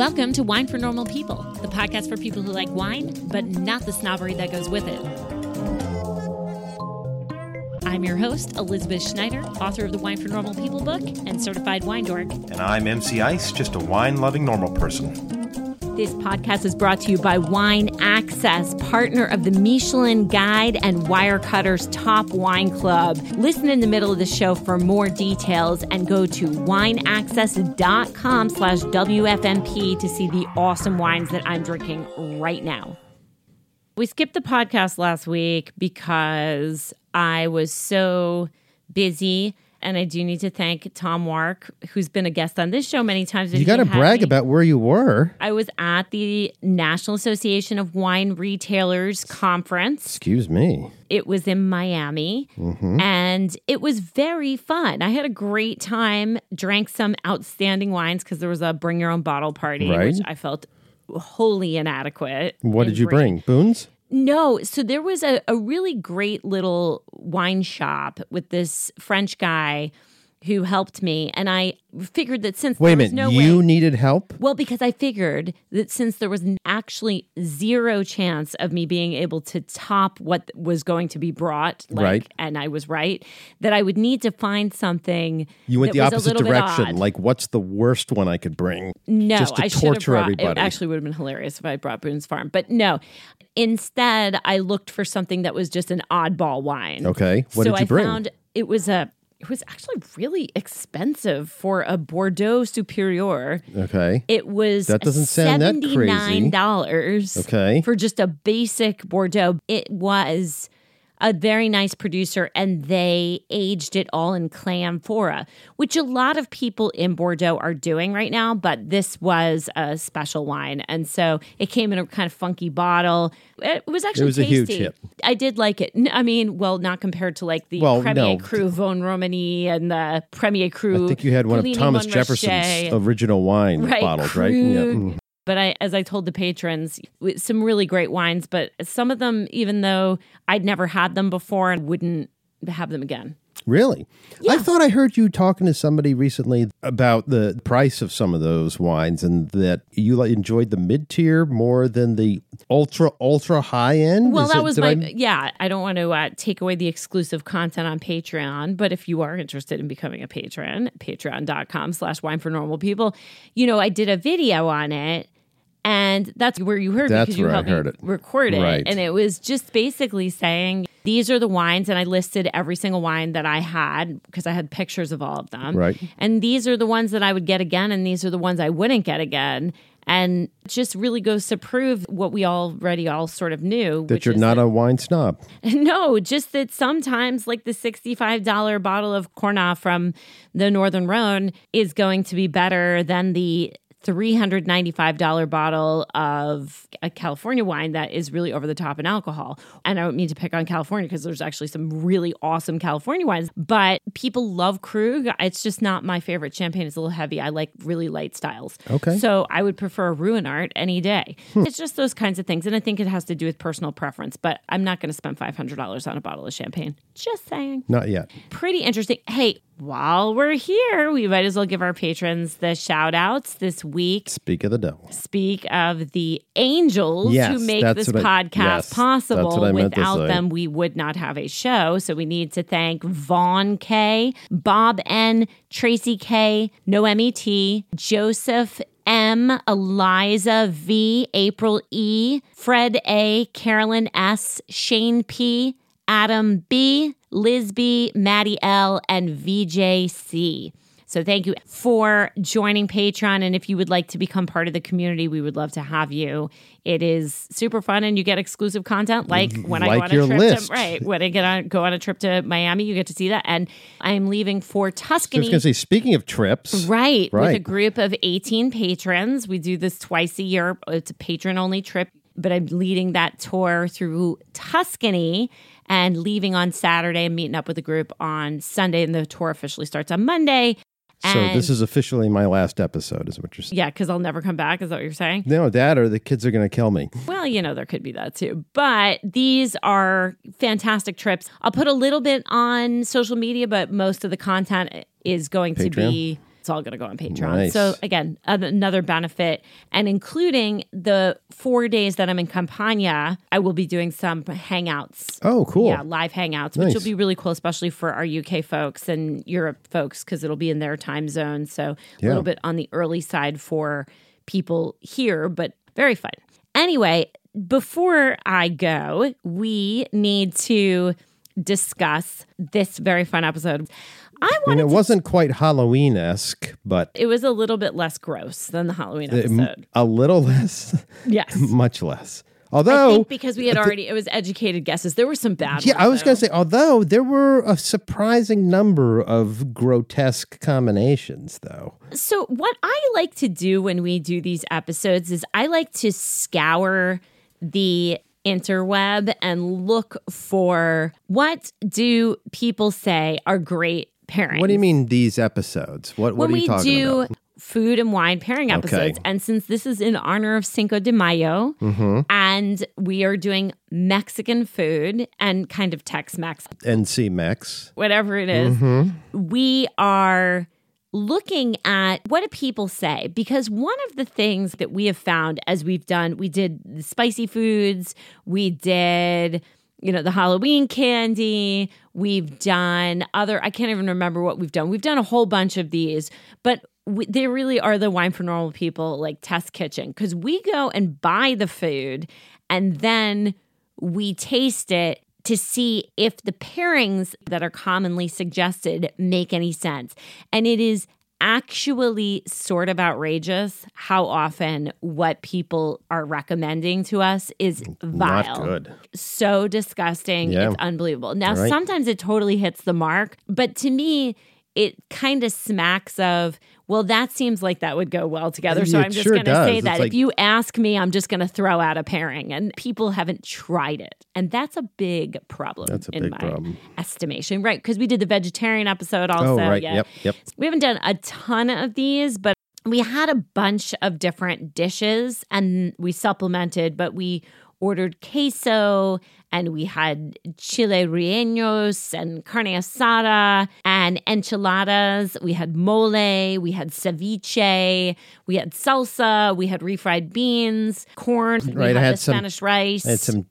Welcome to Wine for Normal People, the podcast for people who like wine, but not the snobbery that goes with it. I'm your host, Elizabeth Schneider, author of the Wine for Normal People book and certified wine dork. And I'm MC Ice, just a wine loving normal person. This podcast is brought to you by Wine Access, partner of the Michelin Guide and Wirecutter's Top Wine Club. Listen in the middle of the show for more details and go to wineaccess.com slash WFNP to see the awesome wines that I'm drinking right now. We skipped the podcast last week because I was so busy. And I do need to thank Tom Wark, who's been a guest on this show many times. You got to brag about where you were. I was at the National Association of Wine Retailers conference. Excuse me. It was in Miami Mm-hmm. and it was very fun. I had a great time, drank some outstanding wines because there was a bring your own bottle party, Right. which I felt wholly inadequate. What did you bring? Boone's? No, so there was a, a really great little wine shop with this French guy who helped me. And I figured that since Wait a there was minute. no you way. needed help? Well, because I figured that since there was actually zero chance of me being able to top what was going to be brought, like, Right. and I was right, that I would need to find something. You went the opposite direction. Like, what's the worst one I could bring? No, just to I torture brought, everybody. It actually would have been hilarious if I brought Boone's Farm, but no. Instead, I looked for something that was just an oddball wine. Okay. What so did you I bring? found it was a. It was actually really expensive for a Bordeaux Supérieur. Okay. It was That doesn't sound that crazy. seventy-nine dollars. Okay. for just a basic Bordeaux. It was a very nice producer, and they aged it all in clay amphora, which a lot of people in Bordeaux are doing right now. But this was a special wine, and so it came in a kind of funky bottle. It was actually was a tasty. huge hit. I did like it. I mean, well, not compared to like the Well, Premier no. Cru Vosne-Romanée and the Premier Cru. I think you had one of Thomas Jefferson's original wine Right, bottles, right? Yeah. Mm. But I, as I told the patrons, some really great wines, but some of them, even though I'd never had them before, and wouldn't have them again. Really? I thought I heard you talking to somebody recently about the price of some of those wines and that you enjoyed the mid tier more than the ultra, ultra high end. Well, Is that it- was my I- yeah. I don't want to uh, take away the exclusive content on Patreon, but if you are interested in becoming a patron, patreon.com slash wine for normal people, you know, I did a video on it. And that's where you heard me That's because you helped me heard it. record it. Right. And it was just basically saying these are the wines, and I listed every single wine that I had because I had pictures of all of them. Right. And these are the ones that I would get again, and these are the ones I wouldn't get again. And just really goes to prove what we already all sort of knew. that you're not a wine snob. no, just that sometimes, like the $65 bottle of Cornas from the Northern Rhone is going to be better than the $395 bottle of a California wine that is really over the top in alcohol. And I don't mean to pick on California because there's actually some really awesome California wines, but people love Krug. It's just not my favorite champagne. It's a little heavy. I like really light styles. Okay. So I would prefer a Ruinart any day. Hmm. It's just those kinds of things. And I think it has to do with personal preference, but I'm not going to spend $500 on a bottle of champagne. Just saying. Not yet. Pretty interesting. Hey, while we're here, we might as well give our patrons the shout outs this week. Speak of the devil. Speak of the angels Yes, who make this I- podcast yes, possible. what I meant to Without them, we would not have a show. So we need to thank Vaughn K, Bob N, Tracy K, Noemi T, Joseph M, Eliza V, April E, Fred A, Carolyn S, Shane P, Adam B, Liz B, Maddie L, and VJC. So thank you for joining Patreon. And if you would like to become part of the community, we would love to have you. It is super fun and you get exclusive content mm-hmm. like when I go Like on a trip list. to right. When I get on go on a trip to Miami, you get to see that. And I am leaving for So I was Tuscany. going to say, speaking of trips, Right, with a group of 18 patrons. We do this twice a year. It's a patron only trip, but I'm leading that tour through Tuscany and leaving on Saturday and meeting up with a group on Sunday. And the tour officially starts on Monday. so this is officially my last episode, is what you're saying. Yeah, because I'll never come back. Is that what you're saying? No, that or the kids are going to kill me. Well, you know, there could be that too. But these are fantastic trips. I'll put a little bit on social media, but most of the content is going to be It's all going to go on Patreon. Nice. So again, another benefit, and including the four days that I'm in Campania, I will be doing some hangouts. Oh, cool. Yeah, live hangouts, which will be really cool, especially for our UK folks and Europe folks, because it'll be in their time zone. So a little bit on the early side for people here, but very fun. Anyway, before I go, we need to discuss this very fun episode. I I mean, it wasn't quite Halloween esque, but it was a little bit less gross than the Halloween episode. a little less, yes. much less. I Although, think because we had already, it was educated guesses. There were some bad yeah, ones, I was going to say, although there were a surprising number of grotesque combinations, though. So, what I like to do when we do these episodes is I like to scour the interweb and look for what do people say are great pairings. What do you mean these episodes? What what when are you talking about? we do about? food and wine pairing episodes. And since this is in honor of Cinco de Mayo Mm-hmm. and we are doing Mexican food and kind of Tex Mex, NC Mex. whatever it is, Mm-hmm. we are looking at what do people say because one of the things that we have found as we've done we did the spicy foods we did you know the halloween candy we've done other i can't even remember what we've done we've done a whole bunch of these but we, they really are the wine for normal people like test kitchen because we go and buy the food and then we taste it to see if the pairings that are commonly suggested make any sense. And it is actually sort of outrageous how often what people are recommending to us is vile. Not good. So disgusting. Yeah. It's unbelievable. Now, Right. sometimes it totally hits the mark, but to me, it kind of smacks of, well, that seems like that would go well together. So It I'm just sure going to say It's that. like- if you ask me, I'm just going to throw out a pairing, and people haven't tried it. And that's a big problem That's a in big my problem. estimation, right? Because we did the vegetarian episode oh, also. Oh, right. Yeah. Yep. Yep. We haven't done a ton of these, but we had a bunch of different dishes and we supplemented, but we ordered queso and we had chile rellenos and carne asada and enchiladas. We had mole, we had ceviche, we had salsa, we had refried beans, corn, we Right, had, I had some- Spanish rice. I had some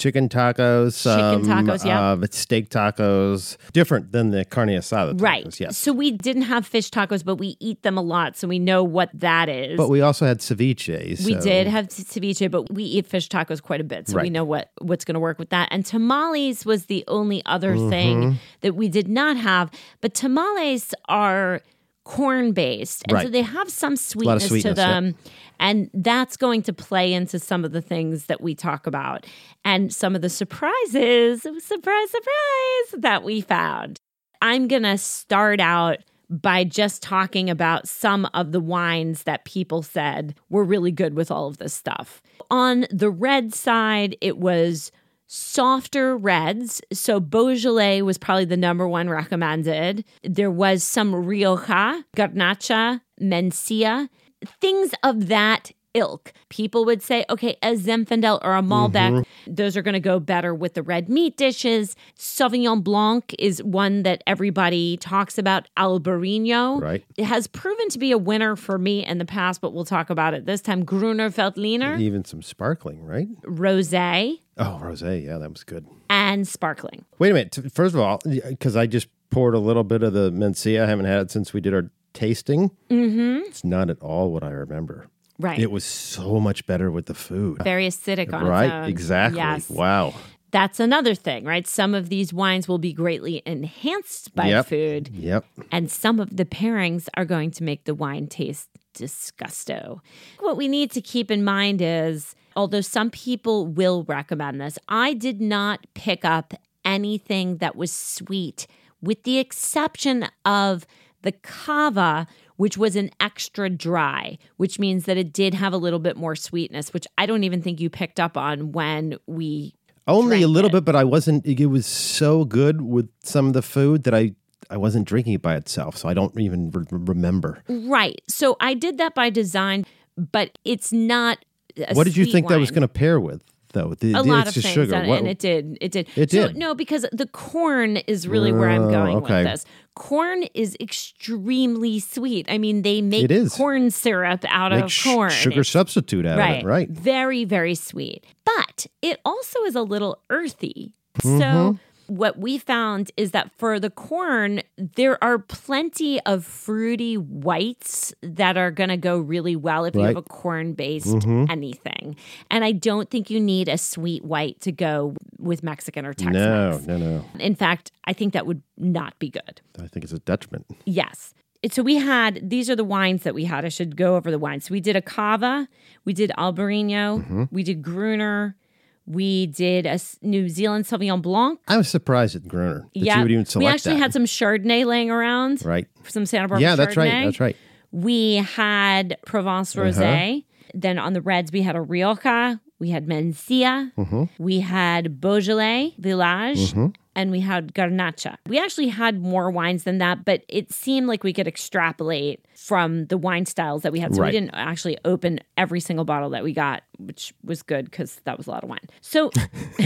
chicken tacos. Chicken some, tacos, yeah. Uh, steak tacos. Different than the carne asada tacos. Right. Yes. So we didn't have fish tacos, but we eat them a lot. So we know what that is. But we also had ceviche. We did have ceviche, but we eat fish tacos quite a bit, so we know what what's going to work with that. And tamales was the only other Mm-hmm. thing that we did not have. But tamales are corn based, and so they have some sweetness, to sweetness, yep. them, and that's going to play into some of the things that we talk about and some of the surprises. Surprise, surprise that we found. I'm going to start out by just talking about some of the wines that people said were really good with all of this stuff. On the red side, it was softer reds. So Beaujolais was probably the number one recommended. There was some Rioja, Garnacha, Mencia, things of that ilk. People would say, okay, a Zinfandel or a Malbec, mm-hmm. those are going to go better with the red meat dishes. Sauvignon Blanc is one that everybody talks about. Albarino Right. it has proven to be a winner for me in the past, but we'll talk about it this time. Gruner Veltliner, Even some sparkling, right? rosé, Oh, rosé. Yeah, that was good. and sparkling. Wait a minute. First of all, because I just poured a little bit of the Mencia. I haven't had it since we did our tasting. Mm-hmm. It's not at all what I remember. Right. It was so much better with the food. Very acidic on Right? Exactly. Yes. Wow. That's another thing, right? Some of these wines will be greatly enhanced by Yep. food, Yep. and some of the pairings are going to make the wine taste disgusto. What we need to keep in mind is although some people will recommend this, I did not pick up anything that was sweet, with the exception of the cava, which was an extra dry, which means that it did have a little bit more sweetness, which I don't even think you picked up on when we Only a little it. bit, but I wasn't. It was so good with some of the food that I I wasn't drinking it by itself, so I don't even re- remember. Right. So I did that by design, but it's not. What did you think that was going to pair with? though. The, a lot of things, sugar. and, What- it did. It did. It so, did. No, because the corn is really where I'm Oh, going okay. with this. Corn is extremely sweet. I mean, they make It is. corn syrup out make of sh- corn. sugar It's substitute out right, of it, right? Very, very sweet. But it also is a little earthy. Mm-hmm. What we found is that for the corn, there are plenty of fruity whites that are going to go really well if you have a corn based Mm-hmm. anything. And I don't think you need a sweet white to go with Mexican or Tex No, Mex. no, no. In fact, I think that would not be good. I think it's a detriment. Yes. So we had these are the wines that we had. I should go over the wines. So we did a cava, we did Albarino, Mm-hmm. we did Gruner, we did a New Zealand Sauvignon Blanc. I was surprised at Gruner that yeah, you would even select we actually that. had some Chardonnay laying around, right. some Santa Barbara. Yeah, that's right. That's right. We had Provence Uh-huh. Rosé. Then on the reds, we had a Rioja. We had Mencia. Mm-hmm. We had Beaujolais Village. And we had Garnacha. We actually had more wines than that, but it seemed like we could extrapolate from the wine styles that we had. So Right. we didn't actually open every single bottle that we got, which was good because that was a lot of wine. So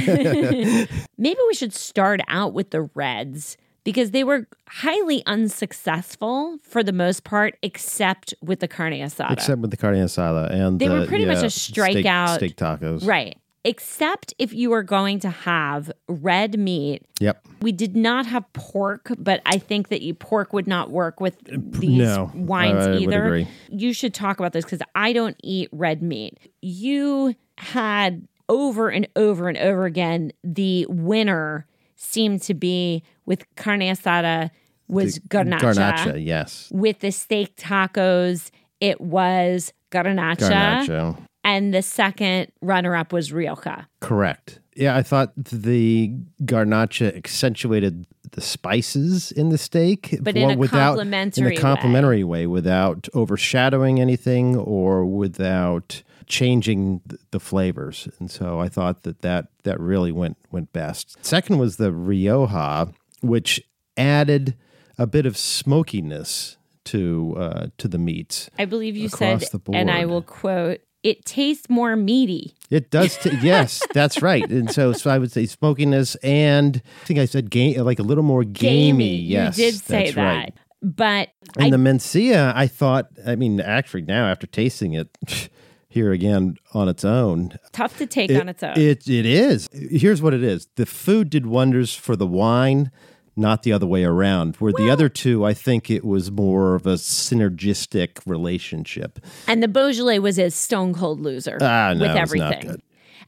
maybe we should start out with the reds because they were highly unsuccessful for the most part, except with the carne asada. Except with the carne asada and They the, were pretty much yeah, a steak- strikeout. steak tacos. right. Except if you are going to have red meat. Yep. We did not have pork, but I think that you pork would not work with uh, these no, wines I either. agree. You should talk about this because I don't eat red meat. You had over and over and over again the winner seemed to be with carne asada was garnacha. Garnacha, yes. With the steak tacos, it was garnacha. Garnacha. And the second runner up was Rioja. Correct. Yeah, I thought the garnacha accentuated the spices in the steak, But in a without complimentary in way. a complimentary way. without overshadowing anything or without changing the flavors. And so I thought that that, that really went went best. Second was the Rioja, which added a bit of smokiness to uh, to the meats. I believe you said, and I will quote, it tastes more meaty. It does. T- yes, that's right. And so, so I would say smokiness, and I think I said game, like a little more gamey. Yes, you did say that's that. right. But And I, the Mencia, I thought. I mean, actually, now after tasting it here again on its own, tough to take it, on its own. It it is. Here's what it is. The food did wonders for the wine. Not the other way around. Where the other two, I think it was more of a synergistic relationship. and the Beaujolais was a stone cold loser Ah, no, with everything.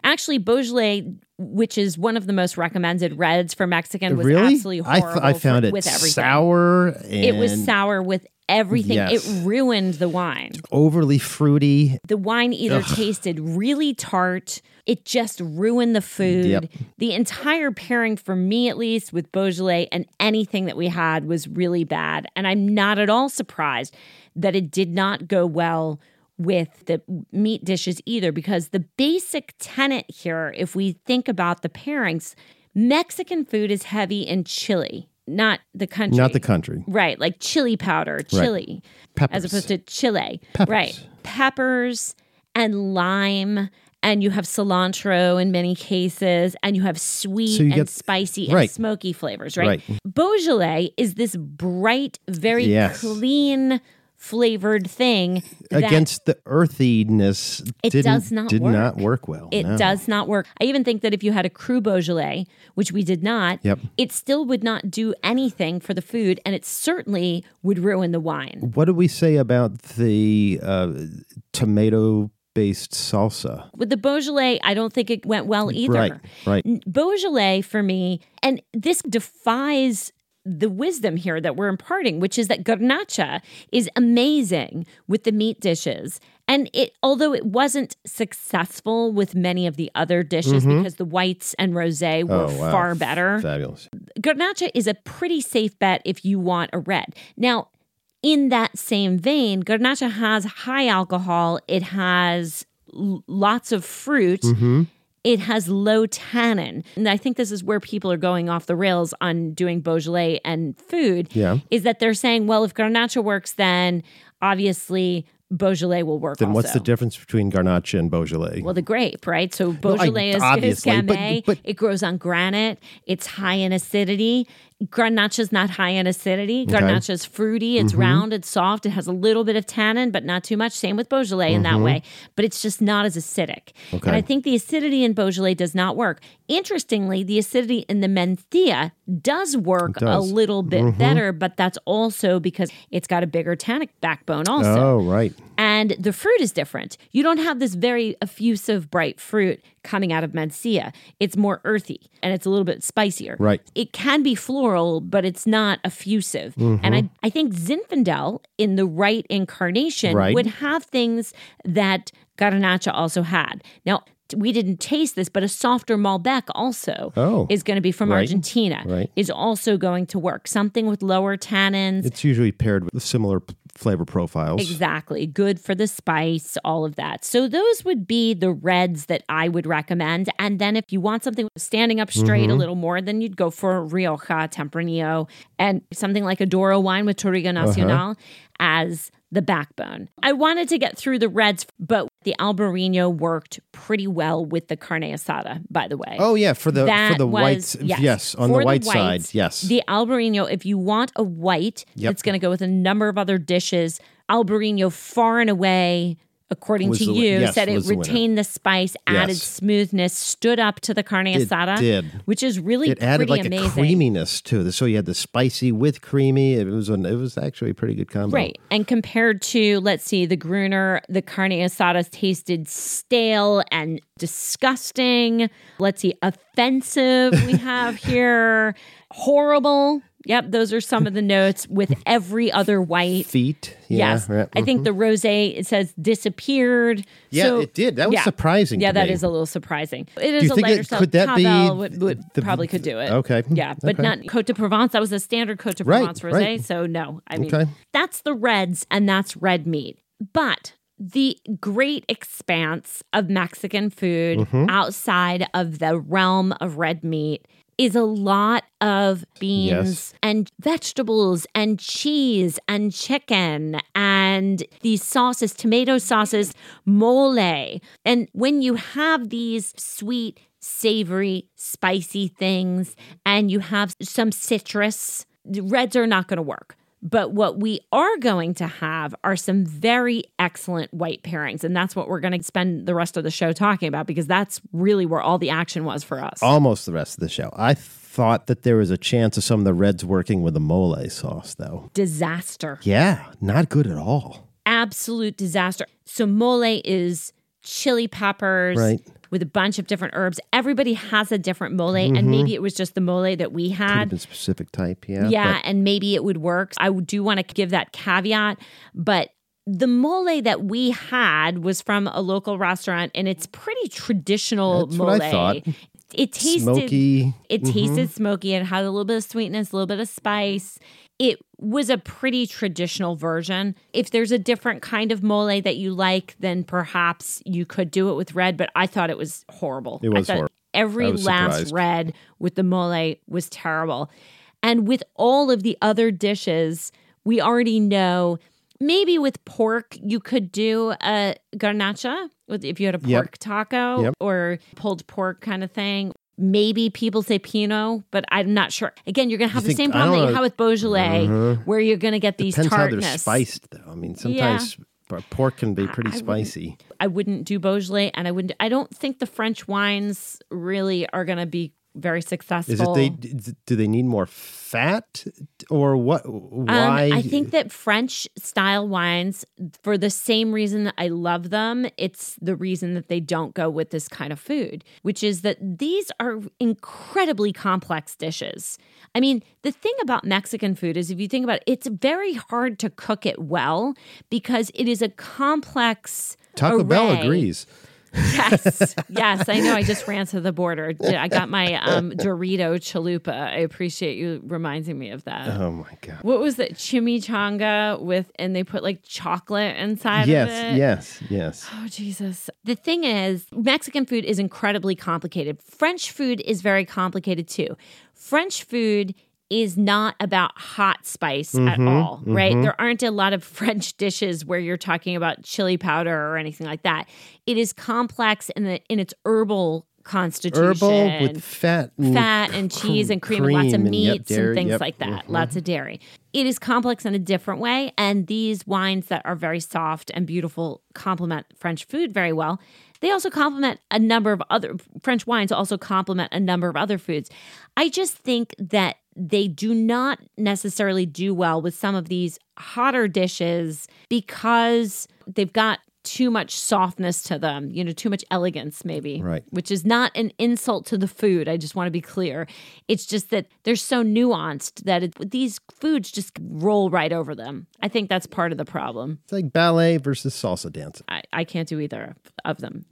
Actually, Beaujolais, which is one of the most recommended reds for Mexican, was really, absolutely I, horrible. th- I found for- it with everything. sour. And It was sour with everything. Yes. It ruined the wine. overly fruity. The wine either tasted really tart, it just ruined the food. Yep. The entire pairing, for me at least, with Beaujolais and anything that we had was really bad. And I'm not at all surprised that it did not go well with the meat dishes either, because the basic tenet here, if we think about the pairings, Mexican food is heavy in chili, not the country. Not the country. Right, like chili powder, chili, Peppers. as opposed to chile. Peppers. Right. Peppers and lime. And you have cilantro in many cases, and you have sweet So you and get- spicy and right. smoky flavors, right? Right. Beaujolais is this bright, very Yes. clean flavored thing Against the earthiness, It does not did work. not work well. it no. does not work. I even think that if you had a cru Beaujolais, which we did not, Yep. it still would not do anything for the food, and it certainly would ruin the wine. What do we say about the uh, tomato based salsa? With the Beaujolais, I don't think it went well either. Right, right. Beaujolais for me, and this defies the wisdom here that we're imparting, which is that garnacha is amazing with the meat dishes. And it, although it wasn't successful with many of the other dishes because the whites and rosé were Mm-hmm. Oh, wow. far better, Fabulous. garnacha is a pretty safe bet if you want a red. Now, in that same vein, garnacha has high alcohol. It has l- lots of fruit. Mm-hmm. It has low tannin. And I think this is where people are going off the rails on doing Beaujolais and food. Yeah. Is that they're saying, well, if garnacha works, then obviously Beaujolais will work. Then also. what's the difference between Garnacha and Beaujolais? Well, the grape, right? So Beaujolais is, is obviously, but- but- it grows on granite. It's high in acidity. Garnacha's not high in acidity. Garnacha's fruity. It's Mm-hmm. round. It's soft. It has a little bit of tannin, but not too much. Same with Beaujolais in that way. But it's just not as acidic. Mm-hmm. Okay. And I think the acidity in Beaujolais does not work. Interestingly, the acidity in the Mencia does work a little bit better, but that's also because it's got a bigger tannic backbone also. oh, right. And the fruit is different. You don't have this very effusive, bright fruit coming out of Mencia. It's more earthy and it's a little bit spicier. Right. It can be floral, but it's not effusive. Mm-hmm. And I, I think Zinfandel, in the right incarnation, Right. would have things that Garnacha also had. Now, we didn't taste this, but a softer Malbec also Oh. is going to be from Right. Argentina. Right. Is also going to work. Something with lower tannins. It's usually paired with similar flavor profiles. Exactly. Good for the spice, all of that. So those would be the reds that I would recommend. And then if you want something standing up straight a mm-hmm. little more, then you'd go for Rioja, Tempranillo, and something like a Douro wine with Touriga uh-huh. Nacional as the backbone. I wanted to get through the reds, but the Albarino worked pretty well with the carne asada, by the way. Oh yeah, for the That for the was- whites. yes. on the white whites, side. Yes. The Albarino, if you want a white Yep. that's going to go with a number of other dishes, Albarino far and away, according to the you, yes, said it was the retained the spice, added Yes. smoothness, stood up to the carne asada, did. which is really it added pretty like amazing. a creaminess to this. So you had the spicy with creamy. It was an, it was actually a pretty good combo. Right. And compared to, let's see, the Gruner, the carne asada tasted stale and disgusting. Let's see, offensive we have here, horrible. Yep, those are some of the notes with every other white. Feet. Yeah, yes. right. I think the rose it says disappeared. Yeah, So- it did. That was surprising Yeah, that me. is a little surprising. It is a lighter it- style. could that be Tavel would, would the- probably could do it. Okay. Yeah, but Okay. not Cote de Provence. That was a standard Cote de Right, Provence rosé. right. So no, I mean Okay. that's the reds and that's red meat. But the great expanse of Mexican food Mm-hmm. outside of the realm of red meat is a lot of beans Yes. and vegetables and cheese and chicken and these sauces, tomato sauces, mole. And when you have these sweet, savory, spicy things and you have some citrus, the reds are not going to work. But what we are going to have are some very excellent white pairings. And that's what we're going to spend the rest of the show talking about because that's really where all the action was for us. Almost the rest of the show. I thought that there was a chance of some of the reds working with the mole sauce, though. Disaster. Yeah, not good at all. absolute disaster. So mole is chili peppers Right. with a bunch of different herbs. Everybody has a different mole, and mm-hmm. maybe it was just the mole that we Could had. been specific type. Yeah. Yeah, and maybe it would work. I do want to give that caveat, but the mole that we had was from a local restaurant, and it's pretty traditional That's mole. what I thought. It tasted Smoky. it mm-hmm. tasted smoky. It had a little bit of sweetness, a little bit of spice. It was a pretty traditional version. If there's a different kind of mole that you like, then perhaps you could do it with red. But I thought it was horrible. It was I thought horrible. Every was last surprised. red with the mole was terrible. And with all of the other dishes, we already know maybe with pork you could do a garnacha with if you had a Yep. pork taco Yep. or pulled pork kind of thing. Maybe people say Pinot, but I'm not sure. Again, you're going to have the think- same problem that you have with Beaujolais, mm-hmm. where you're going to get these Depends how tartness. they're spiced, though. I mean, sometimes p- pork can be pretty I wouldn't- spicy. I wouldn't do Beaujolais, and I wouldn't. I don't think the French wines really are going to be very successful. Is it they? Do they need more fat, or what? Why? Um, I think that French style wines, for the same reason that I love them, it's the reason that they don't go with this kind of food, which is that these are incredibly complex dishes. I mean, the thing about Mexican food is if you think about it, it's very hard to cook it well because it is a complex. Taco Bell agrees. Yes, yes, I know. I just ran to the border. I got my um, Dorito chalupa. I appreciate you reminding me of that. Oh my god. What was that chimichanga with, and they put like chocolate inside Yes, of it? yes, yes. Oh, Jesus. The thing is, Mexican food is incredibly complicated. French food is very complicated too. French food is not about hot spice at Mm-hmm, all, right? There aren't a lot of French dishes where you're talking about chili powder or anything like that. It is complex in the in its herbal constitution. Herbal with fat, and fat and cr- cheese and cream, and lots of cream and, yep, meats dairy, and things yep, like that. mhm. Lots of dairy. It is complex in a different way, and these wines that are very soft and beautiful complement French food very well. They also complement a number of other French wines also complement a number of other foods. I just think that they do not necessarily do well with some of these hotter dishes because they've got too much softness to them, you know, too much elegance, maybe. Right. Which is not an insult to the food. I just want to be clear. It's just that they're so nuanced that it, these foods just roll right over them. I think that's part of the problem. It's like ballet versus salsa dancing. I, I can't do either of them.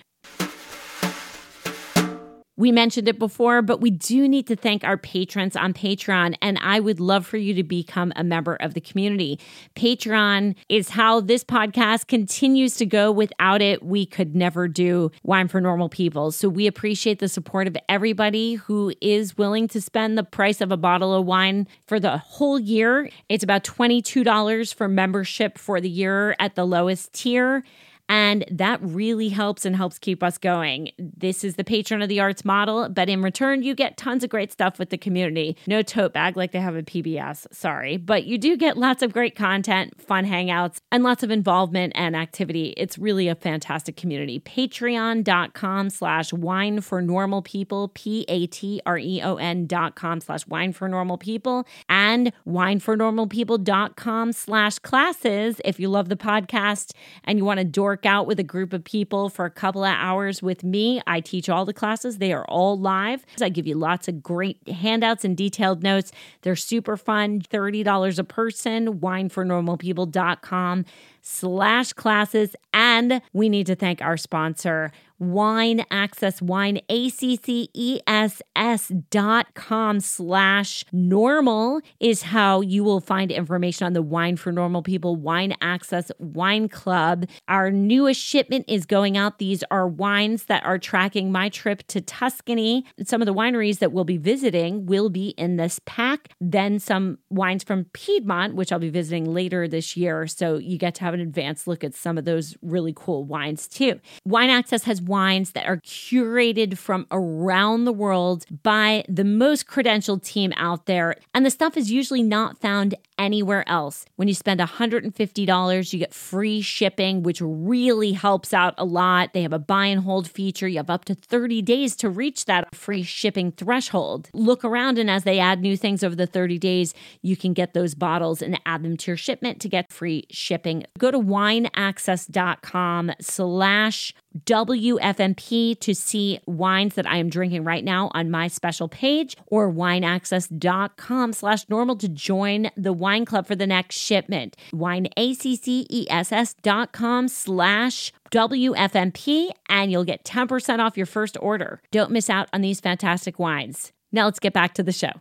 We mentioned it before, but we do need to thank our patrons on Patreon, and I would love for you to become a member of the community. Patreon is how this podcast continues to go. Without it, we could never do Wine for Normal People. So we appreciate the support of everybody who is willing to spend the price of a bottle of wine for the whole year. It's about $22 for membership for the year at the lowest tier. And that really helps and helps keep us going. This is the patron of the arts model, but in return, you get tons of great stuff with the community. No tote bag like they have at PBS, sorry, but you do get lots of great content, fun hangouts, and lots of involvement and activity. It's really a fantastic community. Patreon.com slash wine for normal people, P A T R E O N dot com slash wine for normal people, and winefornormalpeople.com slash classes if you love the podcast and you want to dork out with a group of people for a couple of hours with me. I teach all the classes, they are all live. I give you lots of great handouts and detailed notes. They're super fun, $30 a person, winefornormalpeople.com slash classes. And we need to thank our sponsor, Wine Access Wine, A-C-C-E-S-S dot com slash normal is how you will find information on the Wine for Normal People Wine Access Wine Club. Our newest shipment is going out. These are wines that are tracking my trip to Tuscany. Some of the wineries that we'll be visiting will be in this pack. Then some wines from Piedmont, which I'll be visiting later this year. So you get to have an advanced look at some of those really cool wines too. Wine Access has wines that are curated from around the world by the most credentialed team out there. And the stuff is usually not found anywhere else. When you spend $150, you get free shipping, which really helps out a lot. They have a buy and hold feature. You have up to 30 days to reach that free shipping threshold. Look around, and as they add new things over the 30 days, you can get those bottles and add them to your shipment to get free shipping. To wineaccess.com slash WFNP to see wines that I am drinking right now on my special page or wineaccess.com slash normal to join the wine club for the next shipment. Wineaccess.com slash WFNP and you'll get 10% off your first order. Don't miss out on these fantastic wines. Now let's get back to the show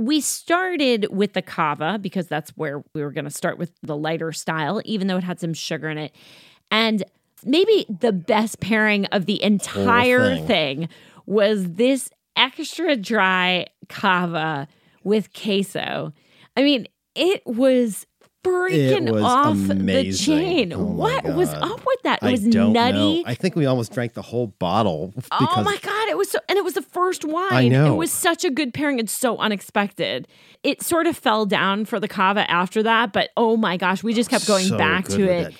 we started with the cava because that's where we were going to start with the lighter style, even though it had some sugar in it. And maybe the best pairing of the entire thing. thing. was this extra dry cava with queso. I mean, it was freaking off the chain. Oh what was up with that? It I was nutty. know. I think we almost drank the whole bottle. Oh my god, it was so and it was the first wine. I know. It was such a good pairing. It's so unexpected. It sort of fell down for the cava after that, but oh my gosh, we just kept going so back to it.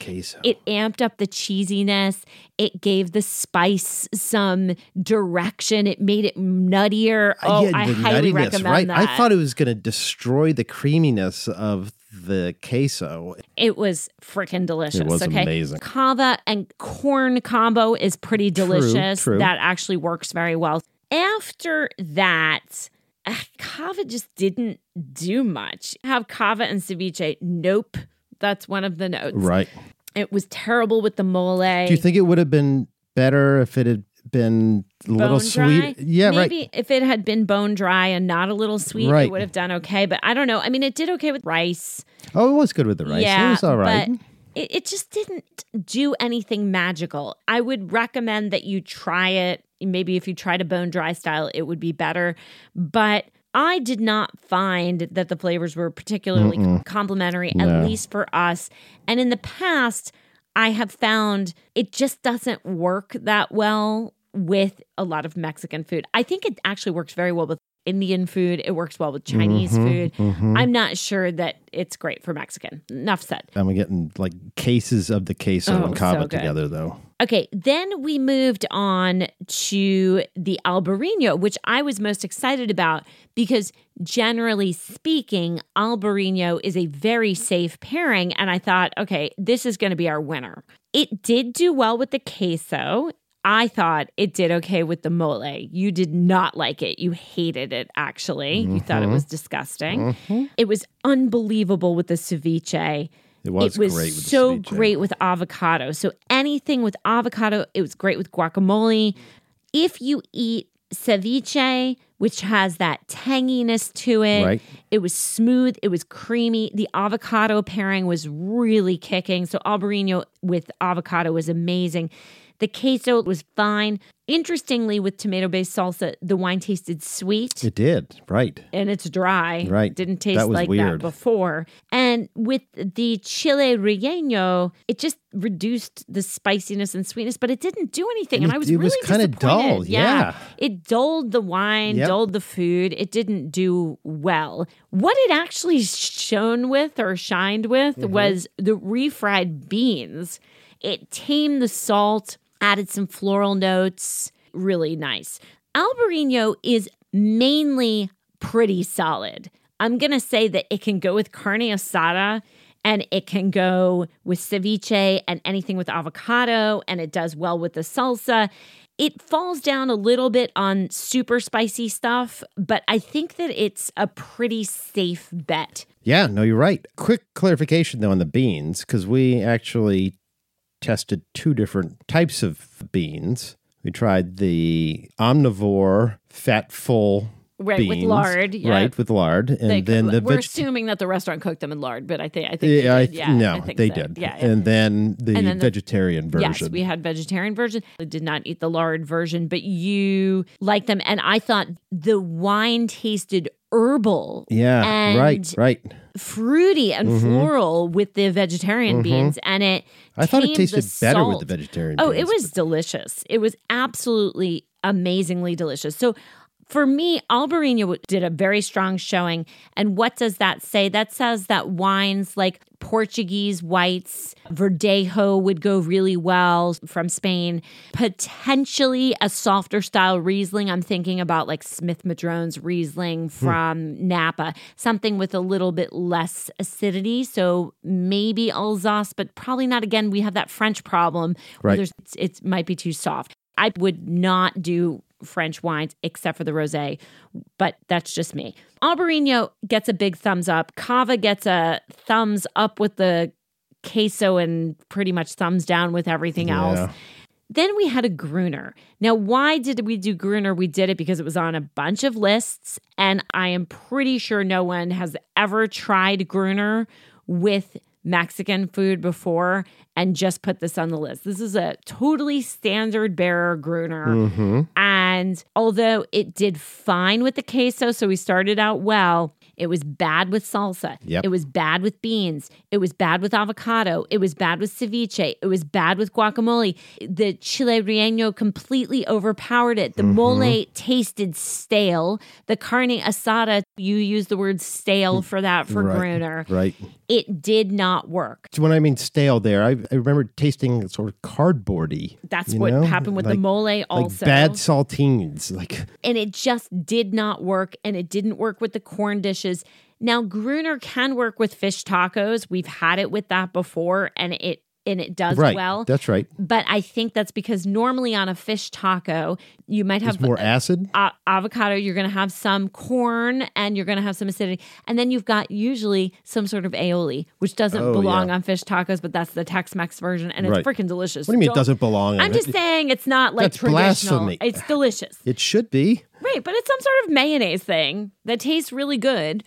It amped up the cheesiness. It gave the spice some direction. It made it nuttier. Uh, oh, yeah, I highly nuttiness, recommend right? that. I thought it was going to destroy the creaminess of the queso. It was freaking delicious. It was okay. amazing. Cava and corn combo is pretty delicious. true. That actually works very well. After that, uh, cava just didn't do much. Have cava and ceviche? Nope. That's one of the notes. Right. It was terrible with the mole. Do you think it would have been better if it had been a little bone sweet? dry? Yeah, right. Maybe if it had been bone dry and not a little sweet, it would have done okay. But I don't know. I mean, it did okay with rice. Oh, it was good with the rice. Yeah, it was all right. But it, it just didn't do anything magical. I would recommend that you try it Maybe if you tried a bone dry style, it would be better. But I did not find that the flavors were particularly complimentary, at least for us. And in the past, I have found it just doesn't work that well with a lot of Mexican food. I think it actually works very well with Indian food. It works well with Chinese mm-hmm, food. Mm-hmm. I'm not sure that it's great for Mexican. Enough said. I'm getting like cases of the queso Oh, and cava so together, though. Okay, then we moved on to the Albarino, which I was most excited about because generally speaking, Albarino is a very safe pairing. And I thought, okay, this is going to be our winner. It did do well with the queso. I thought it did okay with the mole. You did not like it. You hated it, actually. You thought it mm-hmm. was disgusting. Mm-hmm. It was unbelievable with the ceviche. It was, it was great with the so great with avocado. So anything with avocado, it was great with guacamole. If you eat ceviche, which has that tanginess to it, Right. it was smooth, it was creamy. The avocado pairing was really kicking. So albarino with avocado was amazing. The queso was fine. Interestingly, with tomato based salsa, the wine tasted sweet It did, right. and it's dry. Right. Didn't taste That like weird. that before. And with the chile relleno, it just reduced the spiciness and sweetness, but it didn't do anything. And And, it- I was it was really kinda disappointed. dull, yeah. It dulled the wine, Yep. dulled the food. It didn't do well. What it actually shone with or shined with Mm-hmm. was the refried beans. It tamed the salt, added some floral notes. Really nice. Albarino is mainly pretty solid. I'm going to say that it can go with carne asada and it can go with ceviche and anything with avocado, and it does well with the salsa. It falls down a little bit on super spicy stuff, but I think that it's a pretty safe bet. Yeah, no, you're right. Quick clarification though on the beans, because we actually tested two different types of beans. We tried the omnivore, fat full Right, with lard, yeah. right, with lard, and They- then the we're veg- assuming that the restaurant cooked them in lard, but I think I think yeah, did. yeah, no, think they so. did, Yeah, and then the And then the- vegetarian version. Yes, we had vegetarian version. I did not eat the lard version, but you liked them, and I thought the wine tasted herbal. yeah, right, right. fruity and floral with the vegetarian beans, and it. Mm-hmm. I thought it tasted better with the vegetarian. Oh, beans, it was delicious. It was absolutely amazingly delicious. So for me, Albarino did a very strong showing. And what does that say? That says that wines like Portuguese whites, Verdejo would go really well from Spain. Potentially a softer style Riesling. I'm thinking about like Smith Madrone's Riesling hmm. from Napa, something with a little bit less acidity. So maybe Alsace, but probably not. Again, we have that French problem where Right. it might be too soft. I would not do French wines except for the rosé, but that's just me. Albarino gets a big thumbs up. Cava gets a thumbs up with the queso and pretty much thumbs down with everything Yeah. else. Then we had a Gruner. Now, why did we do Gruner? We did it because it was on a bunch of lists, and I am pretty sure no one has ever tried Gruner with Mexican food before and just put this on the list. This is a totally standard bearer Gruner. Mm-hmm. And although it did fine with the queso, so we started out well, it was bad with salsa. Yep. It was bad with beans. It was bad with avocado. It was bad with ceviche. It was bad with guacamole. The chile relleno completely overpowered it. The mm-hmm. mole tasted stale. The carne asada, you use the word stale mm, for that for right, Gruner. right. It did not work. So when I mean stale, there, I, I remember tasting sort of cardboardy. That's what know? happened with Like- the mole like also. bad saltines, like and it just did not work and it didn't work with the corn dishes now gruner can work with fish tacos we've had it with that before and it and it does right. well That's right. but i think that's because normally on a fish taco you might have It's more uh, acid. a- avocado you're going to have some corn and you're going to have some acidity and then you've got usually some sort of aioli which doesn't Oh, belong yeah. on fish tacos but that's the tex-mex version and it's Right. freaking delicious What do you mean it Don't- doesn't belong? i'm it? just saying it's not like That's traditional blasphemy. it's delicious It should be. Right, but it's some sort of mayonnaise thing that tastes really good.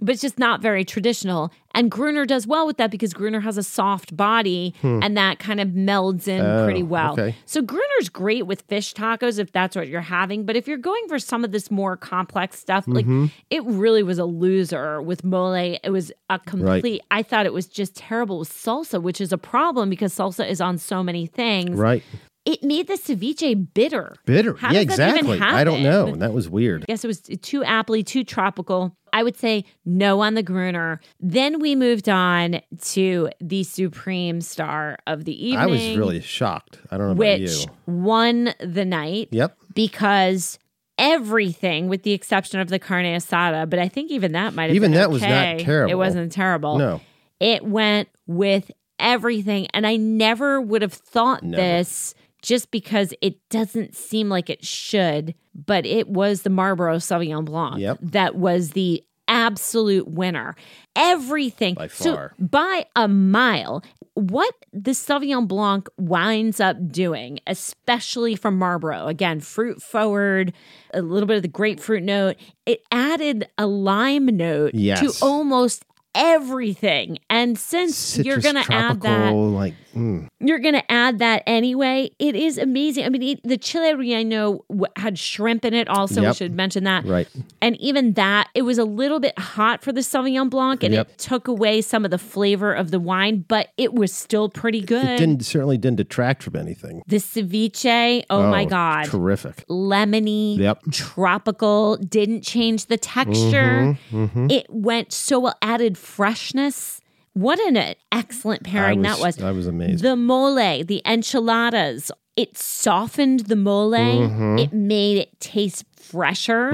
But it's just not very traditional. And Gruner does well with that because Gruner has a soft body and that kind of melds in pretty well. Hmm. okay. So Gruner's great with fish tacos if that's what you're having. But if you're going for some of this more complex stuff, like Mm-hmm. it really was a loser with mole. It was a complete, I thought it was just terrible with salsa, which is a problem because salsa is on so many things. Right. It made the ceviche bitter. Bitter. How yeah, does that even exactly. I don't know. That was weird. Yes, it was too aptly, too tropical. I would say no on the Gruner. Then we moved on to the supreme star of the evening. I was really shocked. I don't know about which you. won the night Yep. because everything, with the exception of the carne asada, but I think even that might have Even that was not terrible. It wasn't terrible. No. It went with everything. And I never would have thought this just because it doesn't seem like it should, but it was the Marlborough Sauvignon Blanc Yep. that was the absolute winner. Everything By so far. by a mile. What the Sauvignon Blanc winds up doing, especially from Marlborough, again, fruit forward, a little bit of the grapefruit note, it added a lime note Yes. to almost everything. And since you're going to add that, like mm, you're going to add that anyway. It is amazing. I mean, it, the chile relleno w- had shrimp in it also. We should mention that. right. And even that, it was a little bit hot for the Sauvignon Blanc and Yep. it took away some of the flavor of the wine, but it was still pretty good. It didn't certainly didn't detract from anything. the ceviche, oh, my God. Terrific. Lemony, Yep. tropical, didn't change the texture. Mm-hmm, It went so well, added freshness. What an excellent pairing I that was. I was amazed. The mole, the enchiladas, it softened the mole. Mm-hmm. It made it taste fresher.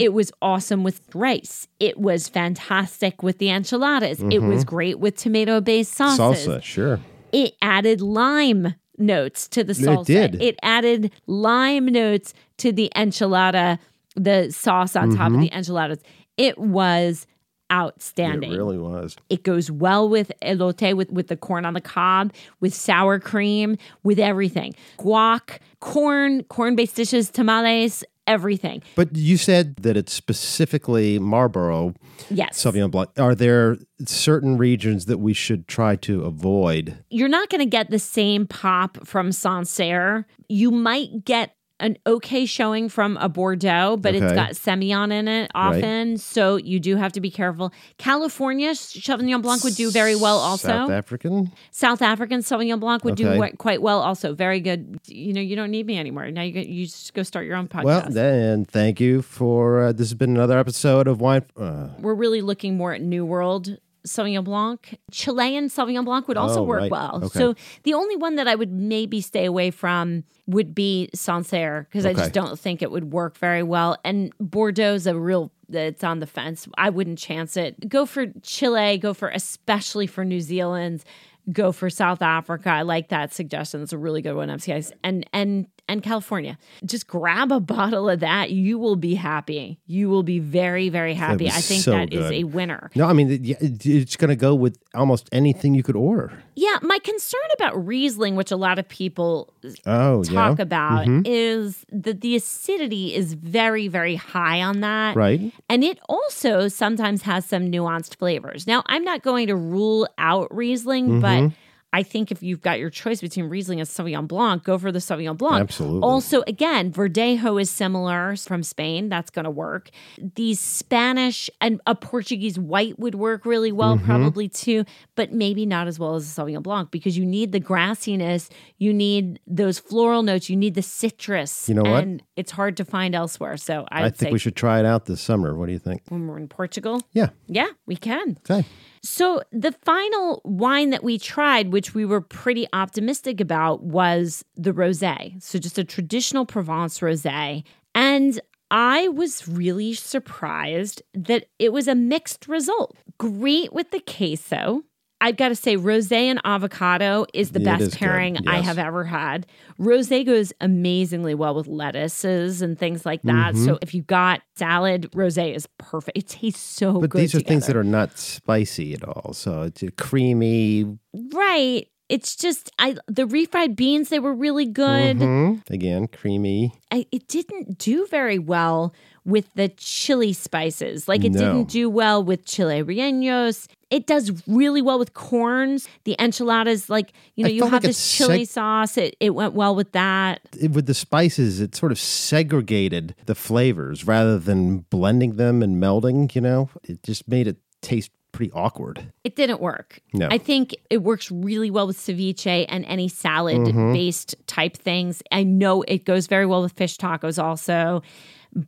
It was awesome with rice. It was fantastic with the enchiladas. It was great with tomato based sauces. Mm-hmm. Salsa, sure. It added lime notes to the salsa. did. It added lime notes to the enchilada, the sauce on top of the enchiladas. It was Mm-hmm. It outstanding. really was. It goes well with elote, with, with the corn on the cob, with sour cream, with everything. Guac, corn, corn based dishes, tamales, everything. But you said that it's specifically Marlborough Yes. Sauvignon Blanc. Are there certain regions that we should try to avoid? You're not going to get the same pop from Sancerre. You might get an okay showing from a Bordeaux, but it's got Semillon in it often. So you do have to be careful. California Sauvignon Blanc would do very well also. South African? South African Sauvignon Blanc would do Okay. wa- quite well also. Very good. You know, you don't need me anymore. Now you go, you just go start your own podcast. Well, then thank you for uh, this has been another episode of Wine. Uh, We're really looking more at New World Sauvignon Blanc. Chilean Sauvignon Blanc would also Oh, work right. well. Okay. So the only one that I would maybe stay away from would be Sancerre because I just don't think it would work very well. And Bordeaux's a real it's on the fence. I wouldn't chance it. Go for Chile, go for especially for New Zealand, go for South Africa. I like that suggestion. It's a really good one, M.C. Ice. And and and California. Just grab a bottle of that. You will be happy. You will be very, very happy. I think so that is good. a winner. no, I mean it- it- it's going to go with almost anything you could order. Yeah, my concern about Riesling, which a lot of people Oh, talk yeah. about, is that the acidity is very, very high on that. Right. And it also sometimes has some nuanced flavors. Now, I'm not going to rule out Riesling, Mm-hmm. but I think if you've got your choice between Riesling and Sauvignon Blanc, go for the Sauvignon Blanc. Absolutely. Also, again, Verdejo is similar from Spain. That's going to work. These Spanish and a Portuguese white would work really well, Mm-hmm. probably too, but maybe not as well as a Sauvignon Blanc because you need the grassiness, you need those floral notes, you need the citrus. You know what? And it's hard to find elsewhere. So I'd I think we should try it out this summer. What do you think? when we're in Portugal, Yeah. yeah, we can. Okay. So the final wine that we tried, which we were pretty optimistic about, was the rosé. So just a traditional Provence rosé, and I was really surprised that it was a mixed result. Great with the queso. I've got to say, rosé and avocado is the It best is pairing I have ever had. Rosé goes amazingly well with lettuces and things like that. Mm-hmm. So if you got salad, rosé is perfect. It tastes so good. But good. these are things that are not spicy at all. So it's creamy. Right. it's just I the refried beans they were really good. Mm-hmm. Again, creamy. I, it didn't do very well with the chili spices. Like it No. didn't do well with chile rellenos. It does really well with corns. The enchiladas, like you know, I you have like this chili seg- sauce. It it went well with that. It- with the spices, it sort of segregated the flavors rather than blending them and melding. You know, it just made it taste pretty awkward. It didn't work. No. I think it works really well with ceviche and any salad Mm-hmm. based type things. I know it goes very well with fish tacos also,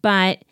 but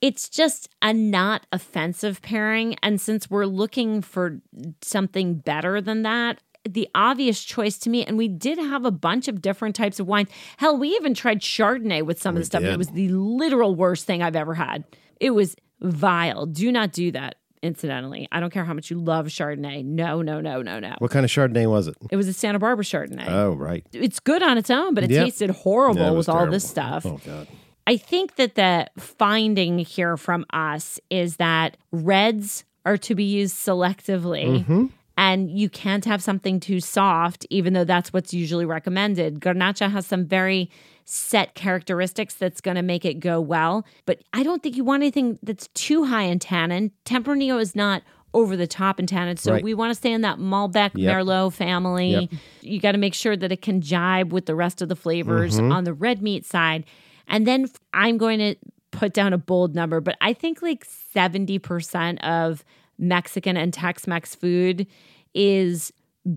it's just a not offensive pairing. And since we're looking for something better than that, the obvious choice to me, and we did have a bunch of different types of wines. Hell, we even tried Chardonnay with some of the stuff. and It was the literal worst thing I've ever had. It was vile. Do not do that, incidentally. I don't care how much you love Chardonnay. No, no, no, no, no. What kind of Chardonnay was it? It was a Santa Barbara Chardonnay. Oh, right. it's good on its own, but it Yep. tasted horrible was with all this stuff. Oh God. I think that the finding here from us is that reds are to be used selectively. Mm-hmm. And you can't have something too soft, even though that's what's usually recommended. Garnacha has some very set characteristics that's going to make it go well. But I don't think you want anything that's too high in tannin. Tempranillo is not over the top in tannin. So Right. we want to stay in that Malbec Yep. Merlot family. Yep. You got to make sure that it can jibe with the rest of the flavors Mm-hmm. on the red meat side. And then I'm going to put down a bold number, but I think like 70% of Mexican and Tex Mex food is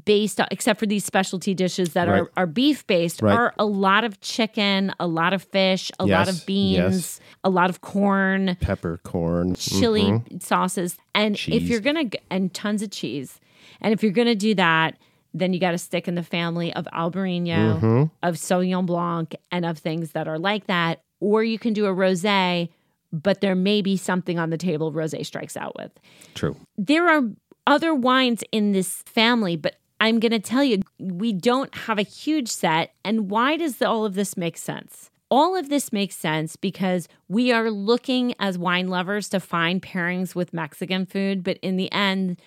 based on, except for these specialty dishes that Right. are, are beef based, Right. are a lot of chicken, a lot of fish, a lot of beans, yes. a lot of corn Peppercorn. chili mm-hmm. sauces and if you're gonna and tons of cheese and if you're gonna do that then you got to stick in the family of albarino mm-hmm. of sauvignon blanc and of things that are like that or you can do a rosé but there may be something on the table rosé strikes out with True. there are other wines in this family, but I'm going to tell you, we don't have a huge set. And why does all of this make sense? All of this makes sense because we are looking as wine lovers to find pairings with Mexican food, but in the end,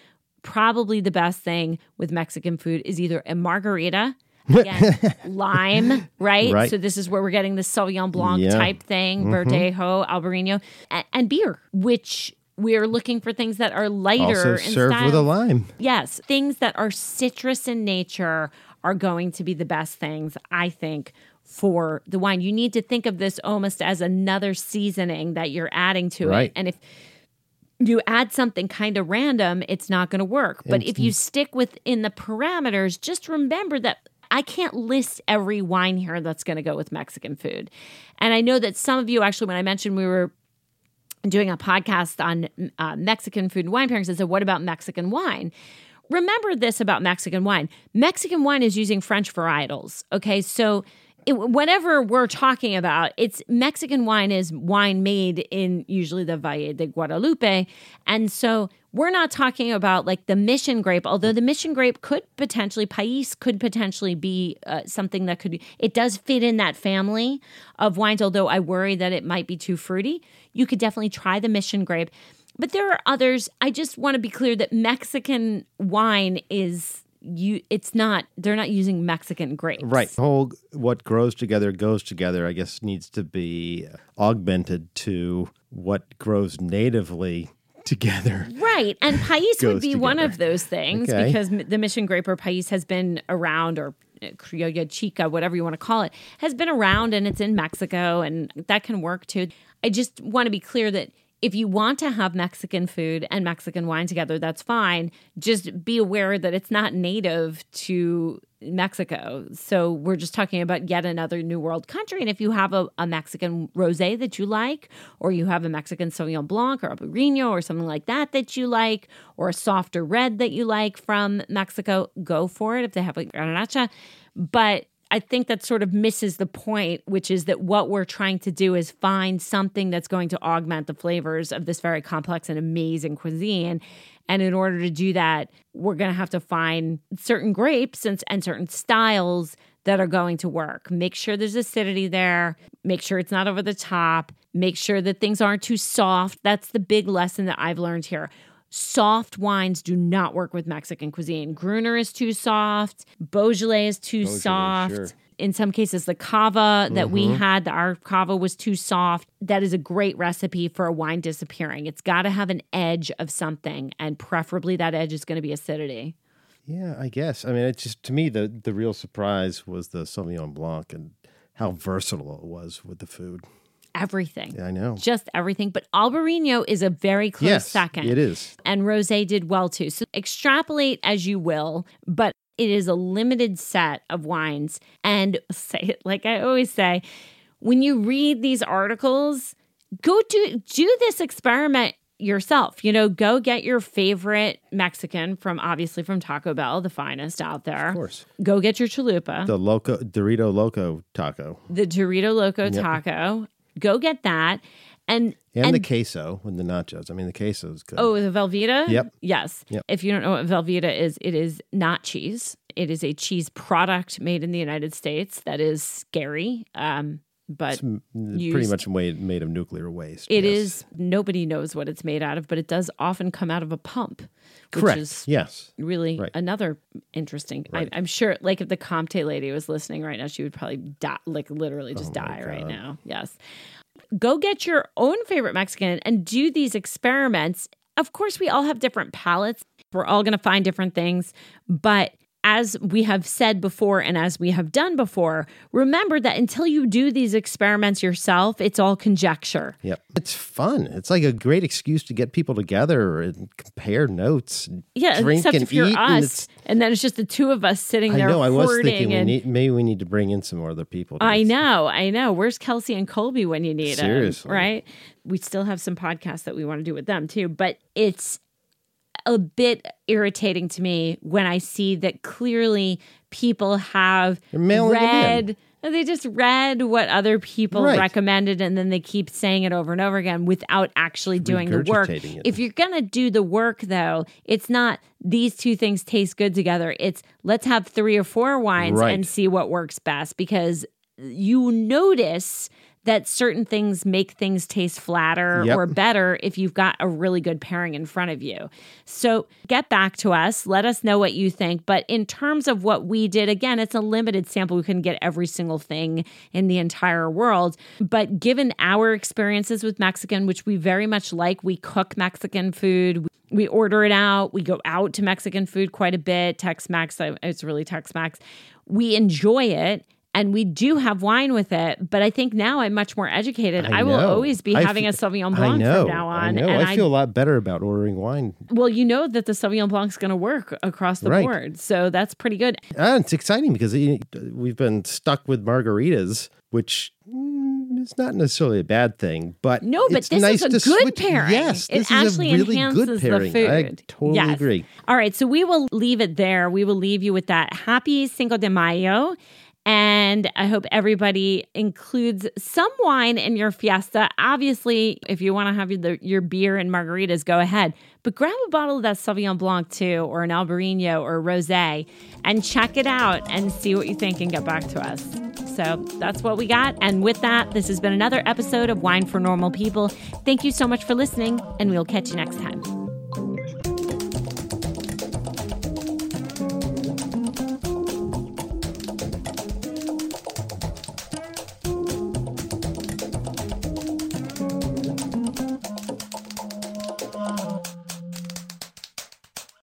probably the best thing with Mexican food is either a margarita. Again, lime, right? Right. So this is where we're getting the Sauvignon Blanc Yeah. type thing, mm-hmm. Verdejo, Albarino, and, and beer, which we are looking for things that are lighter Also served style. with a lime. Yes, things that are citrus in nature are going to be the best things, I think, for the wine. You need to think of this almost as another seasoning that you're adding to Right. it. And if you add something kind of random, it's not going to work. But if you stick within the parameters, just remember that I can't list every wine here that's going to go with Mexican food. And I know that some of you actually, when I mentioned we were doing a podcast on uh, Mexican food and wine pairings, I said, what about Mexican wine? Remember this about Mexican wine. Mexican wine is using French varietals. Okay. So, it, whatever we're talking about, it's Mexican wine is wine made in usually the Valle de Guadalupe. And so we're not talking about like the mission grape, although the mission grape could potentially, Pais could potentially be uh, something that could, it does fit in that family of wines, although I worry that it might be too fruity. You could definitely try the mission grape. But there are others. I just want to be clear that Mexican wine is you it's not they're not using Mexican grapes. Right. Whole what grows together goes together, I guess, needs to be augmented to what grows natively together. Right. And Pais would be one of those things Okay. because the Mission Grape or Pais has been around or uh, Criolla Chica, whatever you want to call it, has been around and it's in Mexico and that can work too. I just want to be clear that if you want to have Mexican food and Mexican wine together, that's fine. Just be aware that it's not native to Mexico. So we're just talking about yet another New World country. And if you have a, a Mexican rosé that you like, or you have a Mexican Sauvignon Blanc or Albarino or something like that that you like, or a softer red that you like from Mexico, go for it if they have a Garnacha. But I think that sort of misses the point, which is that what we're trying to do is find something that's going to augment the flavors of this very complex and amazing cuisine. And in order to do that, we're going to have to find certain grapes and, and certain styles that are going to work. Make sure there's acidity there, make sure it's not over the top, make sure that things aren't too soft. That's the big lesson that I've learned here soft wines do not work with Mexican cuisine. Gruner is too soft, Beaujolais is too Beaujolais, soft. sure. In some cases, the cava that we Mm-hmm. had, the, our cava was too soft. That is a great recipe for a wine disappearing. It's got to have an edge of something, and preferably that edge is going to be acidity. Yeah, I guess. I mean, it's just to me the the real surprise was the Sauvignon Blanc and how versatile it was with the food. Everything. Yeah, I know. Just everything. But Albarino is a very close yes, second. it is. and rosé did well too. So extrapolate as you will, but it is a limited set of wines. And say it like I always say, when you read these articles, go do do this experiment yourself. You know, go get your favorite Mexican from obviously from Taco Bell, the finest out there. Of course, Go get your chalupa, the loco Dorito Loco taco the Dorito Loco taco. Go get that. And and, the queso and the nachos. I mean, the queso is good. Oh, the Velveeta? Yep. Yes. Yep. If you don't know what Velveeta is, it is not cheese. It is a cheese product made in the United States that is scary. Um, but It's pretty much made made of nuclear waste. it yes. is nobody knows what it's made out of, but it does often come out of a pump. Which correct. is yes, really Right. another interesting. I, I'm sure, like if the Comte lady was listening right now, she would probably die, like literally just Oh die right now. Yes. Go get your own favorite Mexican and do these experiments. Of course, we all have different palates. We're all going to find different things, but as we have said before and as we have done before, remember that until you do these experiments yourself, it's all conjecture. yep. It's fun. It's like a great excuse to get people together and compare notes. And Yeah, drink except and if you're eat, us, it's- and then it's just the two of us sitting I there know. I was thinking we need, maybe we need to bring in some more other people. I know, I know. Where's Kelsey and Colby when you need them? Seriously. Right? We still have some podcasts that we want to do with them too, but it's a bit irritating to me when I see that clearly people have They're mailing them in. read they just read what other people Right. recommended and then they keep saying it over and over again without actually doing the work. it. If you're going to do the work though, it's not these two things taste good together. It's let's have three or four wines Right. and see what works best because you notice that certain things make things taste flatter Yep. or better if you've got a really good pairing in front of you. So get back to us. Let us know what you think. But in terms of what we did, again, it's a limited sample. We couldn't get every single thing in the entire world. But given our experiences with Mexican, which we very much like, we cook Mexican food. We order it out. We go out to Mexican food quite a bit. Tex Mex, it's really Tex Mex. We enjoy it and we do have wine with it. But I think now I'm much more educated. I, will always be I having a fe- Sauvignon Blanc know, from now on. I know. And I feel a lot better about ordering wine. well, you know that the Sauvignon Blanc is going to work across the Right. board. So that's pretty good. And it's exciting because we've been stuck with margaritas, which mm, is not necessarily a bad thing. But No, but it's this nice is a good switch- pairing. Yes, it this actually a really enhances good pairing. the food. I totally Yes. agree. All right, so we will leave it there. We will leave you with that happy Cinco de Mayo. And I hope everybody includes some wine in your fiesta. Obviously, if you want to have your, your beer and margaritas, go ahead. But grab a bottle of that Sauvignon Blanc too, or an Albarino or a Rosé, and check it out and see what you think and get back to us. So that's what we got. And with that, this has been another episode of Wine for Normal People. Thank you so much for listening, and we'll catch you next time.